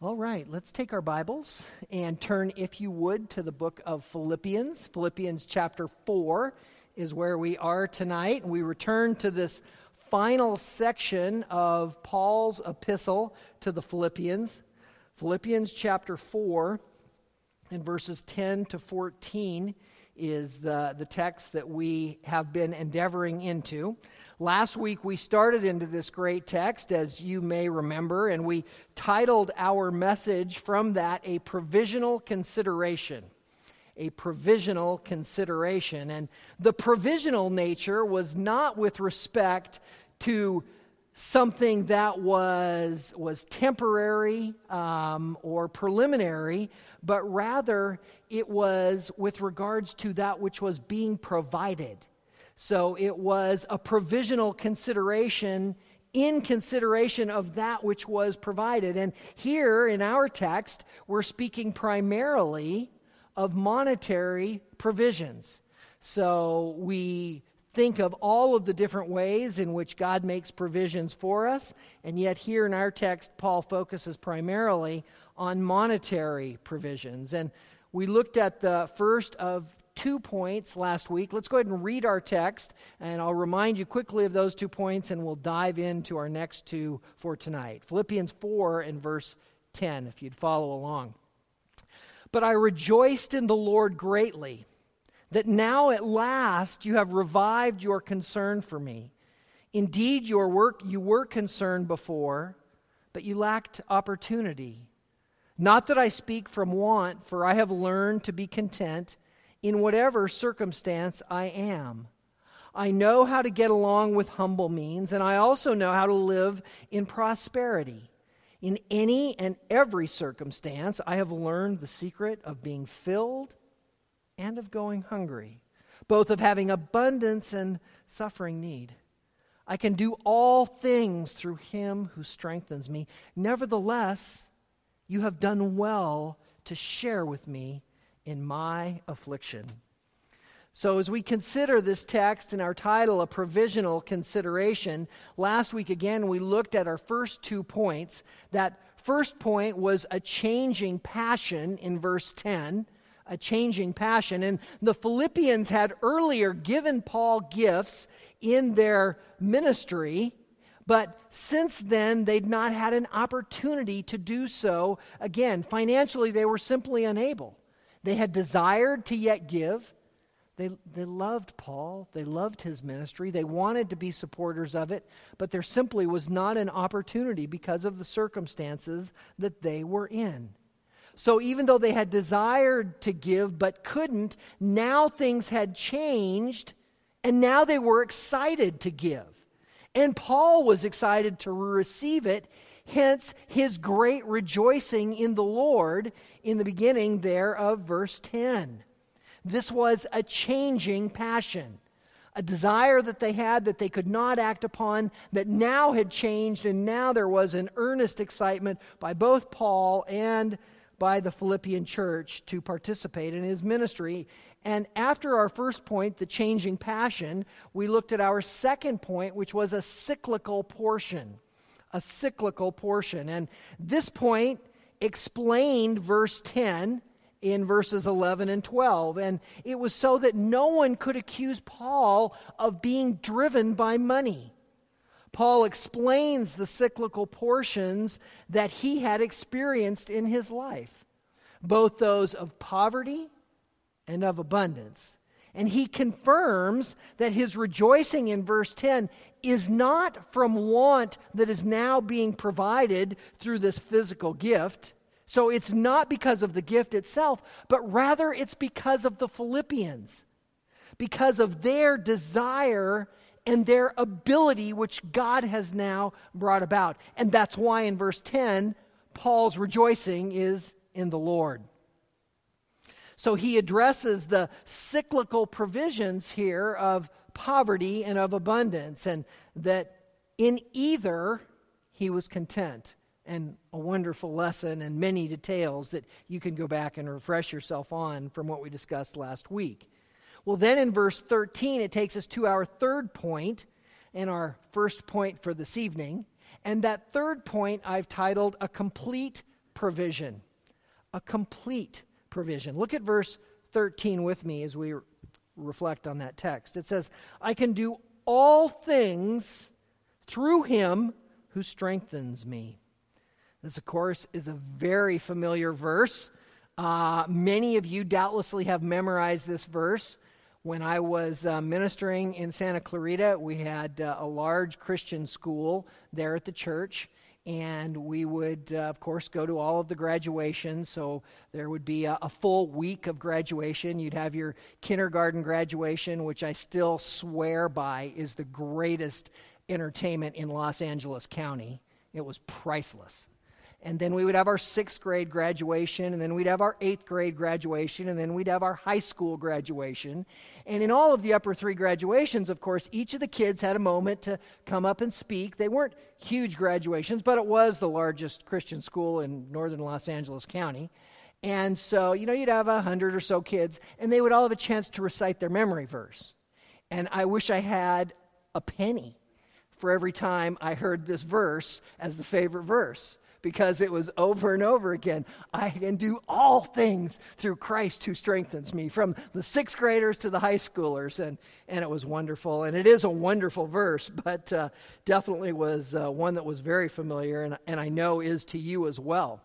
All right, let's take our Bibles and turn, if you would, to the book of Philippians. Philippians chapter 4 is where we are tonight. We return to this final section of Paul's epistle to the Philippians. Philippians chapter 4 and verses 10 to 14 is the, the text that we have been endeavoring into. Last week we started into this great text, as you may remember, and we titled our message from that A Provisional Consideration. A provisional consideration. And the provisional nature was not with respect to something that was, was temporary um, or preliminary, but rather it was with regards to that which was being provided. So it was a provisional consideration in consideration of that which was provided. And here in our text, we're speaking primarily of monetary provisions. So we think of all of the different ways in which God makes provisions for us, and yet here in our text, Paul focuses primarily on monetary provisions. And we looked at the first of two points last week. Let's go ahead and read our text, and I'll remind you quickly of those two points, and we'll dive into our next two for tonight. Philippians 4 and verse 10, if you'd follow along. But I rejoiced in the Lord greatly that now at last you have revived your concern for me. Indeed, your work you were concerned before, but you lacked opportunity. Not that I speak from want, for I have learned to be content in whatever circumstance I am. I know how to get along with humble means, and I also know how to live in prosperity. In any and every circumstance, I have learned the secret of being filled and of going hungry, both of having abundance and suffering need. I can do all things through him who strengthens me. Nevertheless, you have done well to share with me in my affliction. So, as we consider this text and our title, A Provisional Consideration, last week again we looked at our first two points. That first point was a changing passion in verse 10, a changing passion. And the Philippians had earlier given Paul gifts in their ministry, but since then they'd not had an opportunity to do so again. Financially, they were simply unable. They had desired to yet give. They, they loved Paul. They loved his ministry. They wanted to be supporters of it, but there simply was not an opportunity because of the circumstances that they were in. So even though they had desired to give but couldn't, now things had changed and now they were excited to give. And Paul was excited to receive it Hence, his great rejoicing in the Lord in the beginning there of verse 10. This was a changing passion, a desire that they had that they could not act upon, that now had changed, and now there was an earnest excitement by both Paul and by the Philippian church to participate in his ministry. And after our first point, the changing passion, we looked at our second point, which was a cyclical portion a cyclical portion. And this point explained verse 10 in verses 11 and 12. And it was so that no one could accuse Paul of being driven by money. Paul explains the cyclical portions that he had experienced in his life, both those of poverty and of abundance. And he confirms that his rejoicing in verse 10 is not from want that is now being provided through this physical gift. So it's not because of the gift itself, but rather it's because of the Philippians, because of their desire and their ability, which God has now brought about. And that's why in verse 10, Paul's rejoicing is in the Lord. So he addresses the cyclical provisions here of poverty and of abundance, and that in either he was content. And a wonderful lesson and many details that you can go back and refresh yourself on from what we discussed last week. Well, then in verse 13, it takes us to our third point and our first point for this evening. And that third point I've titled A Complete provision, a complete provision. Look at verse 13 with me as we reflect on that text. It says, I can do all things through him who strengthens me. This, of course, is a very familiar verse. Uh, many of you doubtlessly have memorized this verse. When I was uh, ministering in Santa Clarita, we had uh, a large Christian school there at the church and we would, uh, of course, go to all of the graduations. So there would be a, a, full week of graduation. You'd have your kindergarten graduation, which I still swear by is the greatest entertainment in Los Angeles County. It was priceless. And then we would have our sixth grade graduation, and then we'd have our eighth grade graduation, and then we'd have our high school graduation. And in all of the upper three graduations, of course, each of the kids had a moment to come up and speak. They weren't huge graduations, but it was the largest Christian school in northern Los Angeles County. And so, you know, you'd have a hundred or so kids, and they would all have a chance to recite their memory verse. And I wish I had a penny for every time I heard this verse as the favorite verse because it was over and over again. I can do all things through Christ who strengthens me, from the sixth graders to the high schoolers. And, and it was wonderful. And it is a wonderful verse, but uh, definitely was uh, one that was very familiar and, and I know is to you as well.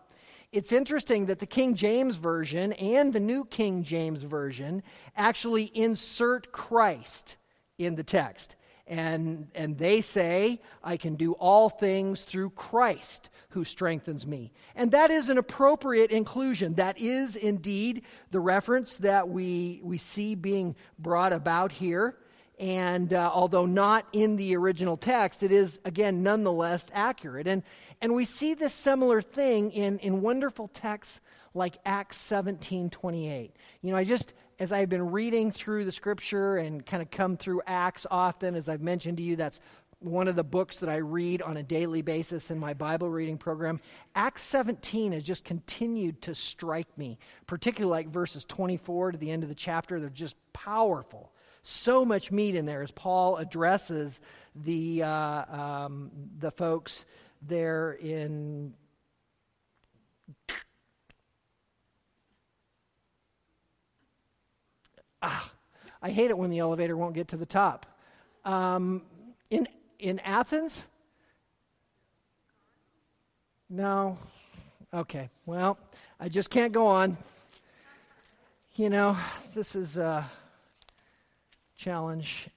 It's interesting that the King James Version and the New King James Version actually insert Christ in the text. And, and they say, I can do all things through Christ who strengthens me. And that is an appropriate inclusion. That is indeed the reference that we, we see being brought about here. And uh, although not in the original text, it is, again, nonetheless accurate. And, and we see this similar thing in, in wonderful texts like Acts 17 28. You know, I just as I've been reading through the scripture and kind of come through Acts often, as I've mentioned to you, that's one of the books that I read on a daily basis in my Bible reading program. Acts 17 has just continued to strike me, particularly like verses 24 to the end of the chapter. They're just powerful. So much meat in there as Paul addresses the, uh, um, the folks there in ah, I hate it when the elevator won't get to the top. Um, in, in Athens? No? Okay, well, I just can't go on. You know, this is a challenge.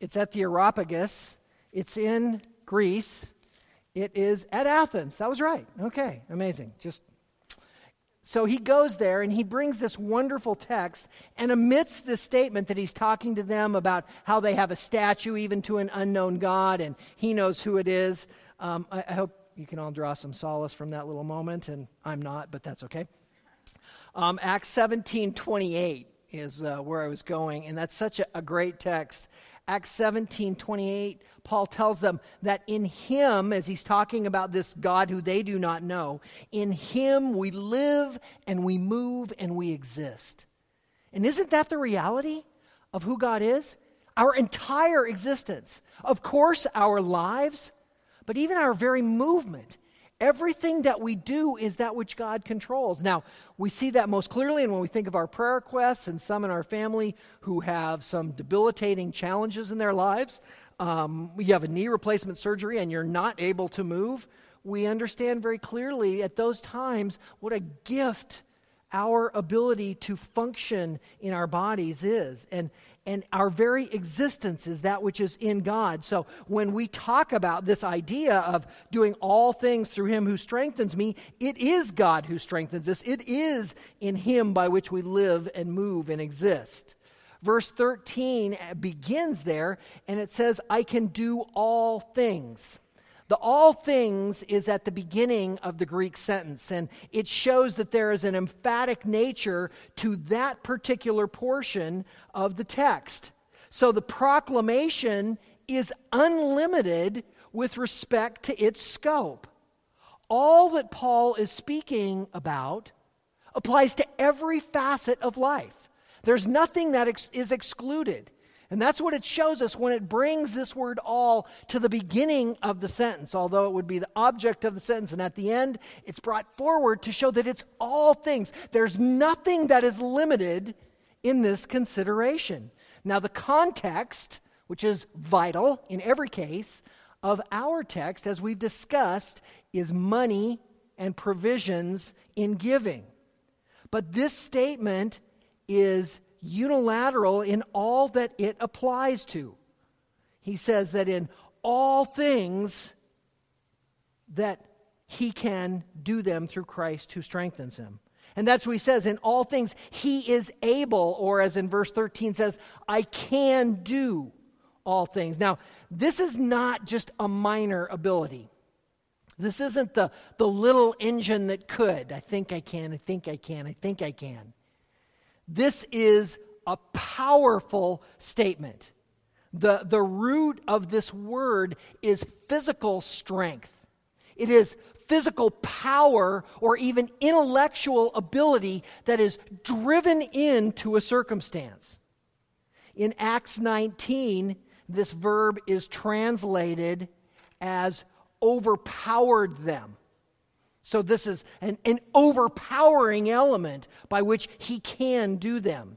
It's at the Areopagus, it's in Greece. It is at Athens. That was right. Okay, amazing. Just so he goes there and he brings this wonderful text, and amidst this statement that he's talking to them about how they have a statue even to an unknown God and he knows who it is, um, I, I, hope you can all draw some solace from that little moment, and I'm not, but that's okay. Um, Acts 17 28 is uh, where I was going, and that's such a, a great text. Acts 17 28, Paul tells them that in him, as he's talking about this God who they do not know, in him we live and we move and we exist. And isn't that the reality of who God is? Our entire existence. Of course, our lives, but even our very movement Everything that we do is that which God controls. Now, we see that most clearly, and when we think of our prayer requests and some in our family who have some debilitating challenges in their lives, um, you have a knee replacement surgery and you're not able to move, we understand very clearly at those times what a gift our ability to function in our bodies is. And, and our very existence is that which is in God. So when we talk about this idea of doing all things through Him who strengthens me, it is God who strengthens us. It is in Him by which we live and move and exist. Verse 13 begins there and it says, I can do all things. The all things is at the beginning of the Greek sentence, and it shows that there is an emphatic nature to that particular portion of the text. So the proclamation is unlimited with respect to its scope. All that Paul is speaking about applies to every facet of life. There's nothing that ex- is excluded. And that's what it shows us when it brings this word all to the beginning of the sentence, although it would be the object of the sentence. And at the end, it's brought forward to show that it's all things. There's nothing that is limited in this consideration. Now, the context, which is vital in every case, of our text, as we've discussed, is money and provisions in giving. But this statement is unilateral in all that it applies to. He says that in all things that he can do them through Christ who strengthens him. And that's what he says in all things he is able or as in verse 13 says I can do all things. Now, this is not just a minor ability. This isn't the, the little engine that could. I think I can, I think I can, I think I can. This is a powerful statement. The, the root of this word is physical strength. It is physical power or even intellectual ability that is driven into a circumstance. In Acts 19, this verb is translated as overpowered them. So, this is an, an overpowering element by which he can do them.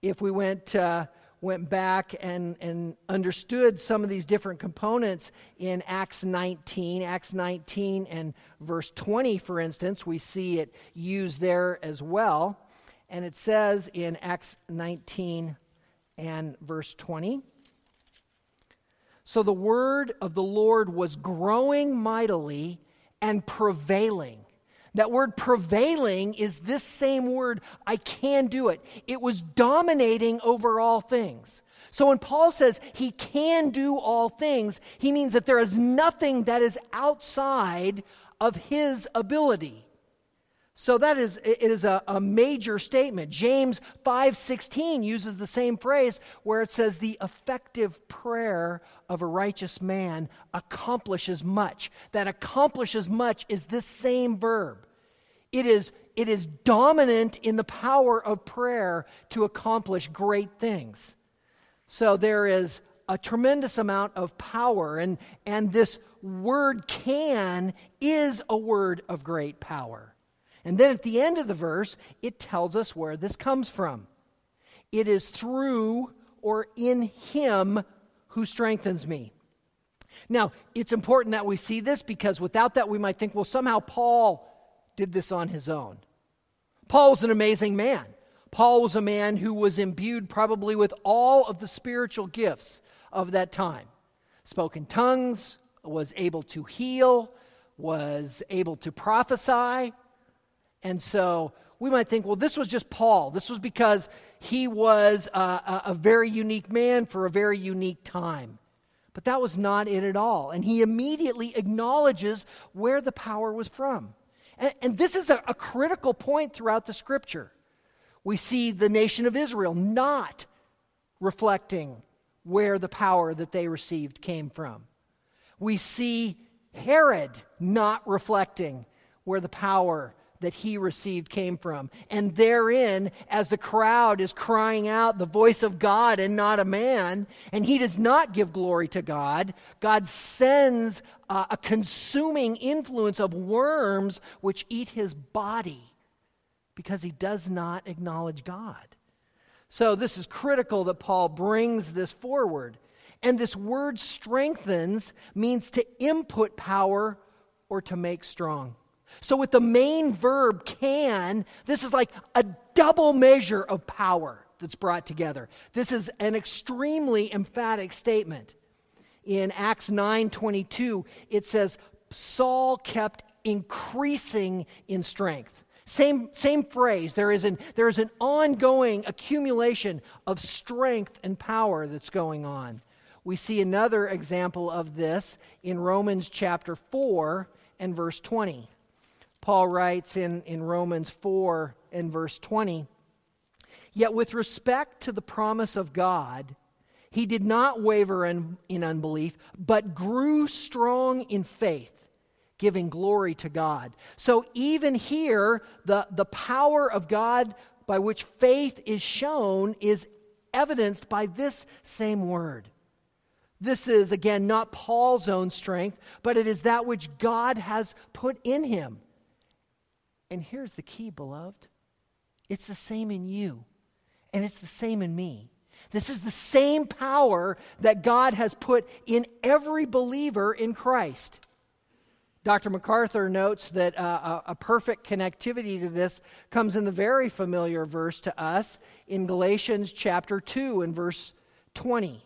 If we went, uh, went back and, and understood some of these different components in Acts 19, Acts 19 and verse 20, for instance, we see it used there as well. And it says in Acts 19 and verse 20 So the word of the Lord was growing mightily and prevailing. That word prevailing is this same word, I can do it. It was dominating over all things. So when Paul says he can do all things, he means that there is nothing that is outside of his ability. So that is it is a, a major statement. James 5:16 uses the same phrase where it says the effective prayer of a righteous man accomplishes much. That accomplishes much is this same verb. It is it is dominant in the power of prayer to accomplish great things. So there is a tremendous amount of power and and this word can is a word of great power. And then at the end of the verse, it tells us where this comes from. It is through or in Him who strengthens me. Now, it's important that we see this because without that, we might think, well, somehow Paul did this on his own. Paul was an amazing man. Paul was a man who was imbued probably with all of the spiritual gifts of that time. Spoke in tongues, was able to heal, was able to prophesy, and so we might think, well, this was just Paul. This was because he was a, a, a, very unique man for a very unique time. But that was not it at all. And he immediately acknowledges where the power was from. And, and this is a, a critical point throughout the scripture. We see the nation of Israel not reflecting where the power that they received came from. We see Herod not reflecting where the power that he received came from. And therein, as the crowd is crying out the voice of God and not a man, and he does not give glory to God, God sends uh, a consuming influence of worms which eat his body because he does not acknowledge God. So, this is critical that Paul brings this forward. And this word strengthens means to input power or to make strong. So, with the main verb can, this is like a double measure of power that's brought together. This is an extremely emphatic statement. In Acts 9:22, it says Saul kept increasing in strength. Same, same phrase. There is, an, there is an ongoing accumulation of strength and power that's going on. We see another example of this in Romans chapter 4 and verse 20. Paul writes in, in Romans 4 and verse 20 Yet with respect to the promise of God, he did not waver in, in unbelief, but grew strong in faith, giving glory to God. So even here, the, the power of God by which faith is shown is evidenced by this same word. This is, again, not Paul's own strength, but it is that which God has put in him. And here's the key, beloved it's the same in you, and it's the same in me. This is the same power that God has put in every believer in Christ. Dr. MacArthur notes that uh, a, a perfect connectivity to this comes in the very familiar verse to us in Galatians chapter 2 and verse 20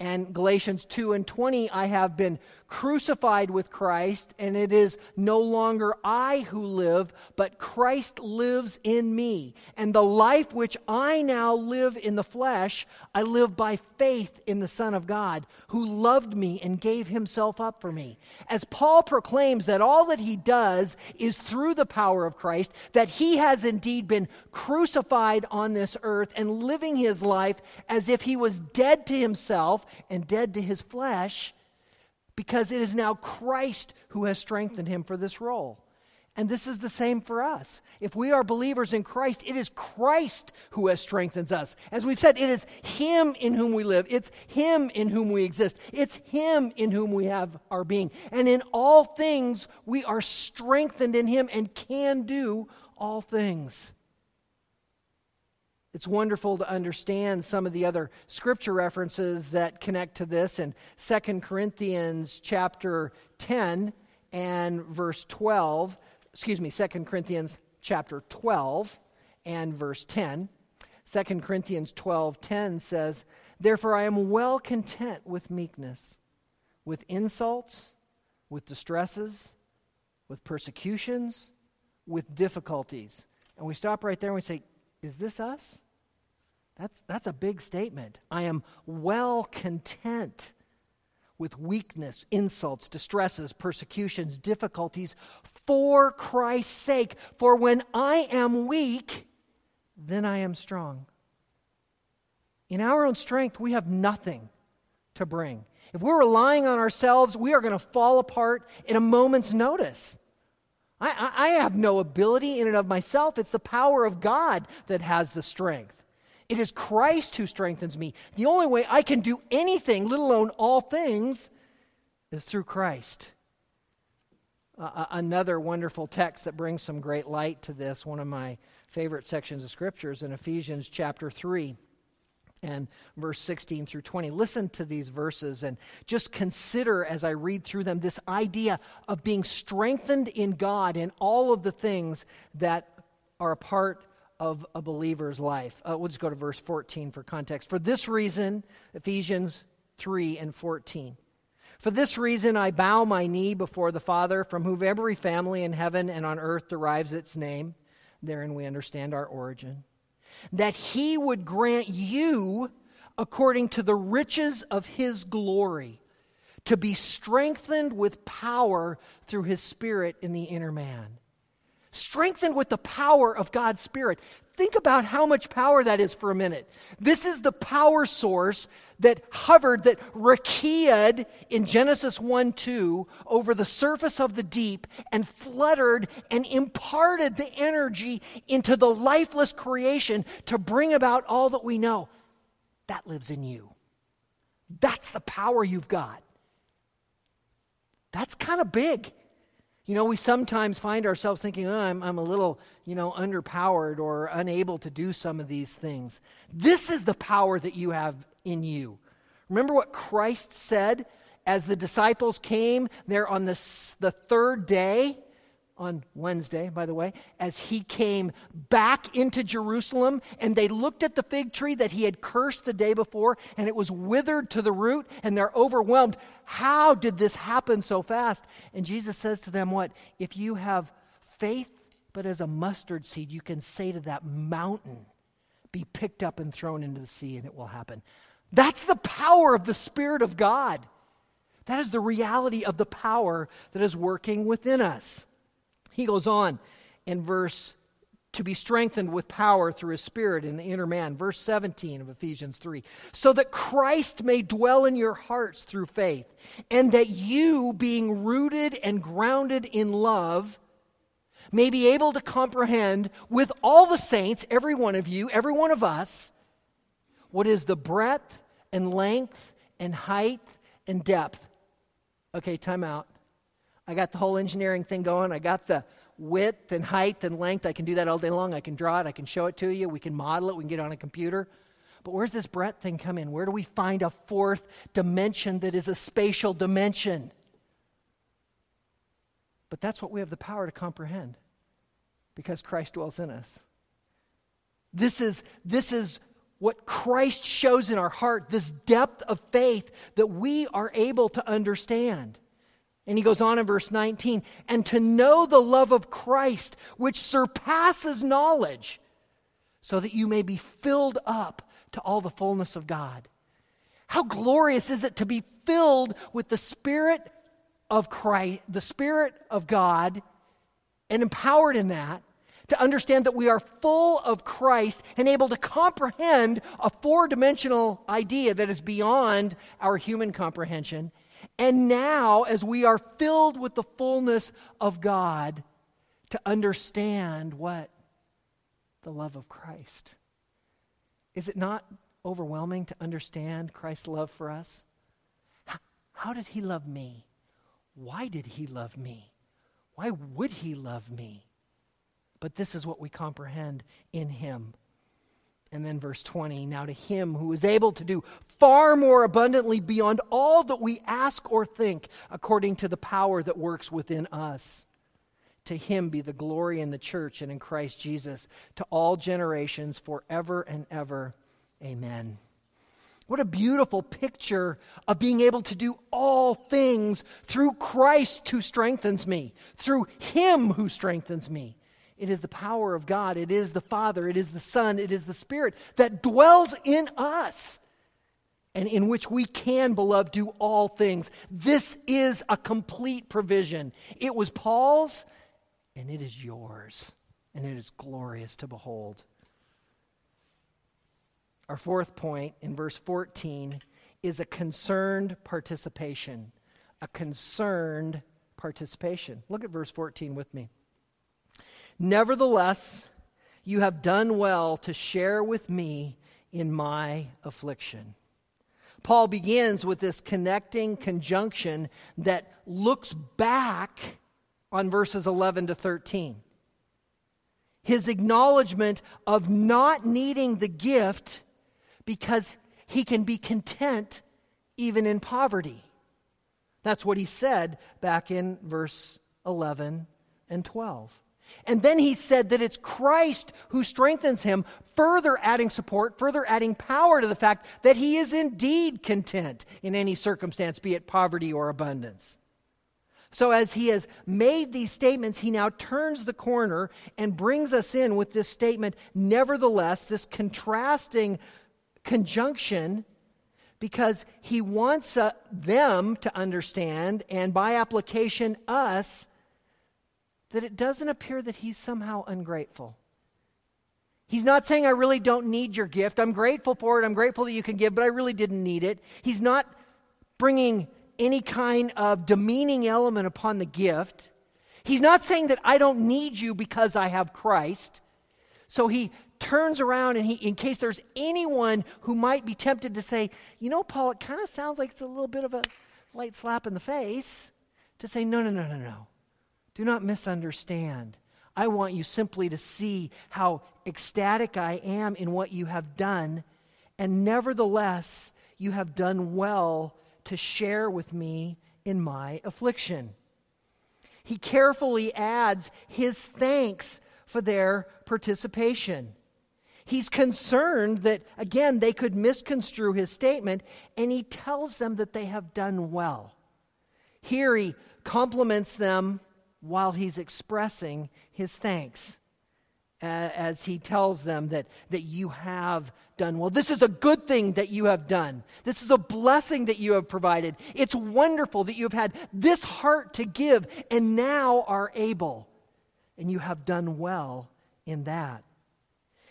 and Galatians 2 and 20, I have been crucified with Christ, and it is no longer I who live, but Christ lives in me. And the life which I now live in the flesh, I live by faith in the Son of God, who loved me and gave himself up for me. As Paul proclaims that all that he does is through the power of Christ, that he has indeed been crucified on this earth and living his life as if he was dead to himself and dead to his flesh because it is now Christ who has strengthened him for this role. And this is the same for us. If we are believers in Christ, it is Christ who has strengthened us. As we've said, it is Him in whom we live. It's Him in whom we exist. It's Him in whom we have our being. And in all things, we are strengthened in Him and can do all things. It's wonderful to understand some of the other scripture references that connect to this in 2 Corinthians chapter 10 and verse 12. Excuse me, 2 Corinthians chapter 12 and verse 10. 2 Corinthians 12:10 says, "Therefore I am well content with meekness, with insults, with distresses, with persecutions, with difficulties." And we stop right there and we say, is this us? That's, that's a big statement. I am well content with weakness, insults, distresses, persecutions, difficulties for Christ's sake. For when I am weak, then I am strong. In our own strength, we have nothing to bring. If we're relying on ourselves, we are going to fall apart in a moment's notice. I, I, have no ability in and of myself. It's the power of God that has the strength. It is Christ who strengthens me. The only way I can do anything, let alone all things, is through Christ. Uh, another wonderful text that brings some great light to this, one of my favorite sections of scriptures in Ephesians chapter 3 and verse 16 through 20. Listen to these verses and just consider as I read through them this idea of being strengthened in God in all of the things that are a part of a believer's life. Uh, we'll just go to verse 14 for context. For this reason, Ephesians 3 and 14. For this reason, I bow my knee before the Father, from whom every family in heaven and on earth derives its name. Therein we understand our origin that he would grant you, according to the riches of his glory, to be strengthened with power through his Spirit in the inner man. Strengthened with the power of God's Spirit. Think about how much power that is for a minute. This is the power source that hovered, that rakiaed in Genesis 1 2 over the surface of the deep and fluttered and imparted the energy into the lifeless creation to bring about all that we know. That lives in you. That's the power you've got. That's kind of big. You know, we sometimes find ourselves thinking, oh, I'm, I'm a little, you know, underpowered or unable to do some of these things. This is the power that you have in you. Remember what Christ said as the disciples came there on the, the third day? On Wednesday, by the way, as he came back into Jerusalem and they looked at the fig tree that he had cursed the day before and it was withered to the root and they're overwhelmed. How did this happen so fast? And Jesus says to them, What? If you have faith but as a mustard seed, you can say to that mountain, Be picked up and thrown into the sea, and it will happen. That's the power of the Spirit of God. That is the reality of the power that is working within us. He goes on in verse to be strengthened with power through his spirit in the inner man. Verse 17 of Ephesians 3. So that Christ may dwell in your hearts through faith, and that you, being rooted and grounded in love, may be able to comprehend with all the saints, every one of you, every one of us, what is the breadth and length and height and depth. Okay, time out. I got the whole engineering thing going. I got the width and height and length. I can do that all day long. I can draw it. I can show it to you. We can model it. We can get on a computer. But where's this breadth thing come in? Where do we find a fourth dimension that is a spatial dimension? But that's what we have the power to comprehend because Christ dwells in us. This is, this is what Christ shows in our heart, this depth of faith that we are able to understand. And he goes on in verse 19, and to know the love of Christ, which surpasses knowledge, so that you may be filled up to all the fullness of God. How glorious is it to be filled with the Spirit of Christ, the Spirit of God, and empowered in that to understand that we are full of Christ and able to comprehend a four dimensional idea that is beyond our human comprehension. And now, as we are filled with the fullness of God, to understand what? The love of Christ. Is it not overwhelming to understand Christ's love for us? How, did he love me? Why did he love me? Why would he love me? But this is what we comprehend in him. And then verse 20 Now to him who is able to do far more abundantly beyond all that we ask or think, according to the power that works within us. To him be the glory in the church and in Christ Jesus to all generations forever and ever. Amen. What a beautiful picture of being able to do all things through Christ who strengthens me, through Him who strengthens me. It is the power of God, it is the Father, it is the Son, it is the Spirit that dwells in us and in which we can, beloved, do all things. This is a complete provision. It was Paul's, and it is yours, and it is glorious to behold. Our fourth point in verse 14 is a concerned participation. A concerned participation. Look at verse 14 with me. Nevertheless, you have done well to share with me in my affliction. Paul begins with this connecting conjunction that looks back on verses 11 to 13. His acknowledgement of not needing the gift because he can be content even in poverty. That's what he said back in verse 11 and 12. And then he said that it's Christ who strengthens him, further adding support, further adding power to the fact that he is indeed content in any circumstance, be it poverty or abundance. So, as he has made these statements, he now turns the corner and brings us in with this statement, nevertheless, this contrasting conjunction, because he wants uh, them to understand, and by application, us, that it doesn't appear that he's somehow ungrateful. He's not saying, I really don't need your gift. I'm grateful for it. I'm grateful that you can give, but I really didn't need it. He's not bringing any kind of demeaning element upon the gift. He's not saying that I don't need you because I have Christ. So he turns around and he, in case there's anyone who might be tempted to say, you know, Paul, it kind of sounds like it's a little bit of a light slap in the face, to say, no, no, no, no, no. Do not misunderstand. I want you simply to see how ecstatic I am in what you have done, and nevertheless, you have done well to share with me in my affliction. He carefully adds his thanks for their participation. He's concerned that, again, they could misconstrue his statement, and he tells them that they have done well. Here he compliments them while he's expressing his thanks uh, as he tells them that, that you have done well. This is a good thing that you have done. This is a blessing that you have provided. It's wonderful that you have had this heart to give and now are able. And you have done well in that.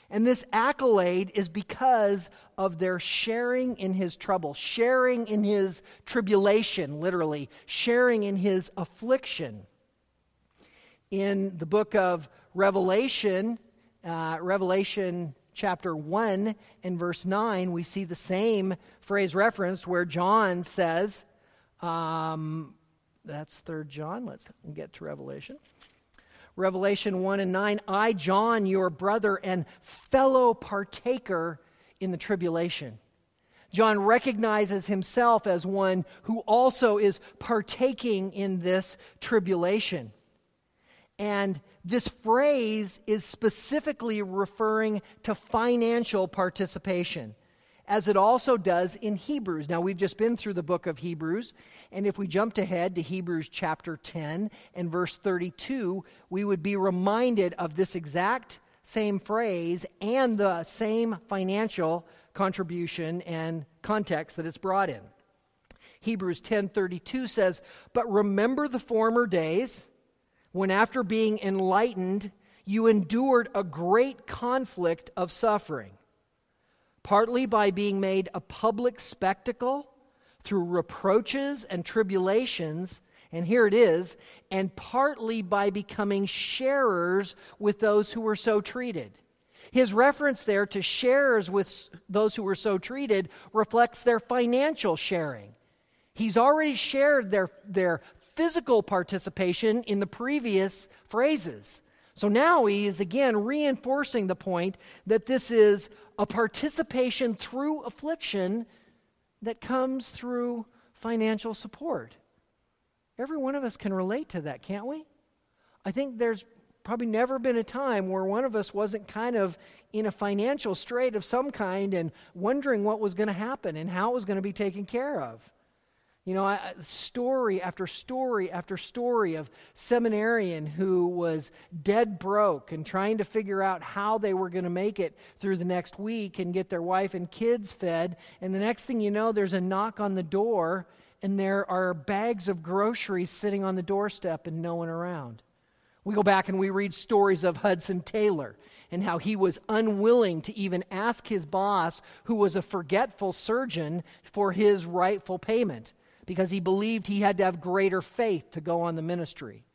And this accolade is because of their sharing in his trouble, sharing in his tribulation, literally, sharing in his affliction in the book of Revelation, uh, Revelation chapter 1 and verse 9, we see the same phrase referenced where John says, um, that's 3 John. Let's get to Revelation. Revelation 1 and 9 I, John, your brother and fellow partaker in the tribulation. John recognizes himself as one who also is partaking in this tribulation. And this phrase is specifically referring to financial participation, as it also does in Hebrews. Now, we've just been through the book of Hebrews, and if we jumped ahead to Hebrews chapter 10 and verse 32, we would be reminded of this exact same phrase and the same financial contribution and context that it's brought in. Hebrews 10:32 says, "But remember the former days when after being enlightened you endured a great conflict of suffering, partly by being made a public spectacle through reproaches and tribulations, and here it is, and partly by becoming sharers with those who were so treated." His reference there to sharers with those who were so treated reflects their financial sharing. He's already shared their, their physical participation in the previous phrases. So now he is again reinforcing the point that this is a participation through affliction that comes through financial support. Every one of us can relate to that, can't we? I think there's probably never been a time where one of us wasn't kind of in a financial strait of some kind and wondering what was going to happen and how it was going to be taken care of. You know, story after story after story of seminarian who was dead broke and trying to figure out how they were going to make it through the next week and get their wife and kids fed. And the next thing you know, there's a knock on the door and there are bags of groceries sitting on the doorstep and no one around. We go back and we read stories of Hudson Taylor and how he was unwilling to even ask his boss, who was a forgetful surgeon, for his rightful payment because he believed he had to have greater faith to go on the ministry.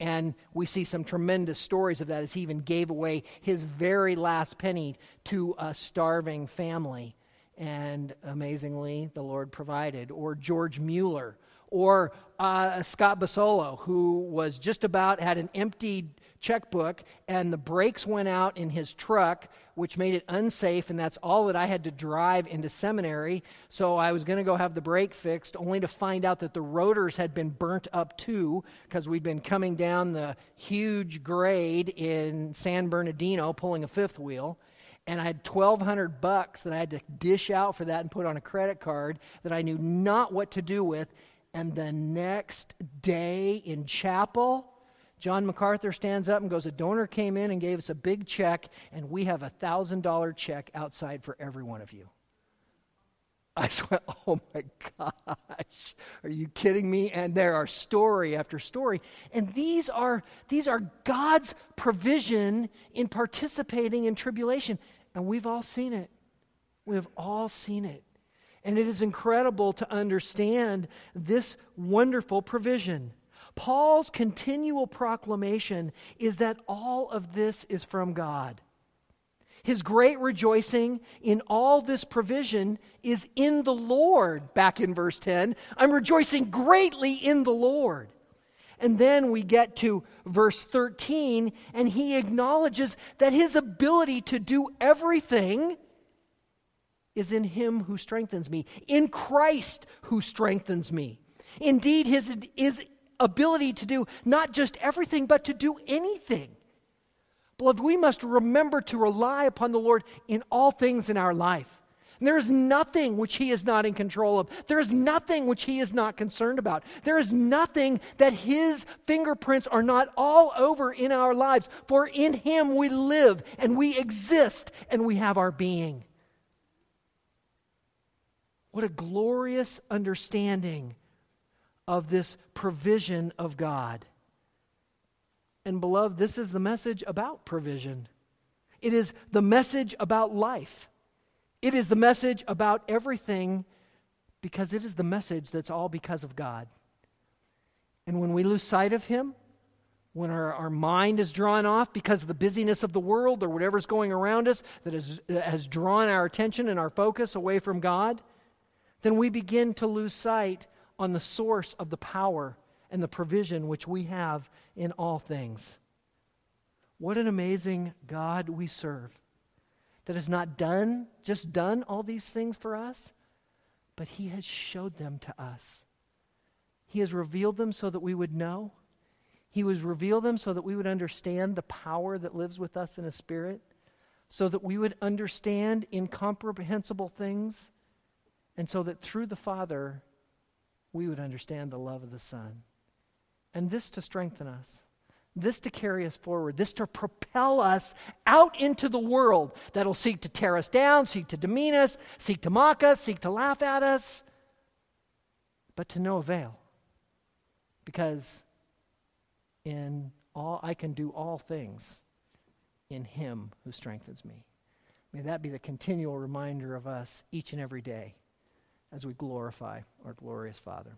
And we see some tremendous stories of that as he even gave away his very last penny to a starving family. And amazingly, the Lord provided. Or George Mueller, or uh, Scott Basolo, who was just about had an empty checkbook and the brakes went out in his truck, which made it unsafe, and that's all that I had to drive into seminary. So I was going to go have the brake fixed, only to find out that the rotors had been burnt up too, because we'd been coming down the huge grade in San Bernardino pulling a fifth wheel and I had 1200 bucks that I had to dish out for that and put on a credit card that I knew not what to do with and the next day in chapel, John MacArthur stands up and goes, A donor came in and gave us a big check, and we have a $1,000 check outside for every one of you. I just went, Oh my gosh, are you kidding me? And there are story after story. And these are, these are God's provision in participating in tribulation. And we've all seen it. We have all seen it. And it is incredible to understand this wonderful provision. Paul's continual proclamation is that all of this is from God. His great rejoicing in all this provision is in the Lord, back in verse 10. I'm rejoicing greatly in the Lord. And then we get to verse 13, and he acknowledges that his ability to do everything is in him who strengthens me, in Christ who strengthens me. Indeed, his, his ability to do not just everything, but to do anything. Beloved, we must remember to rely upon the Lord in all things in our life. And there is nothing which He is not in control of. There is nothing which He is not concerned about. There is nothing that His fingerprints are not all over in our lives. For in Him we live and we exist and we have our being. What a glorious understanding of this provision of God. And, beloved, this is the message about provision. It is the message about life. It is the message about everything because it is the message that's all because of God. And when we lose sight of Him, when our, our mind is drawn off because of the busyness of the world or whatever's going around us that has, that has drawn our attention and our focus away from God, then we begin to lose sight on the source of the power and the provision which we have in all things. What an amazing God we serve that has not done, just done all these things for us, but He has showed them to us. He has revealed them so that we would know. He was reveal them so that we would understand the power that lives with us in a spirit, so that we would understand incomprehensible things, and so that through the Father we would understand the love of the Son. And this to strengthen us, this to carry us forward, this to propel us out into the world that'll seek to tear us down, seek to demean us, seek to mock us, seek to laugh at us, but to no avail. Because in all I can do all things in him who strengthens me. May that be the continual reminder of us each and every day as we glorify our glorious Father.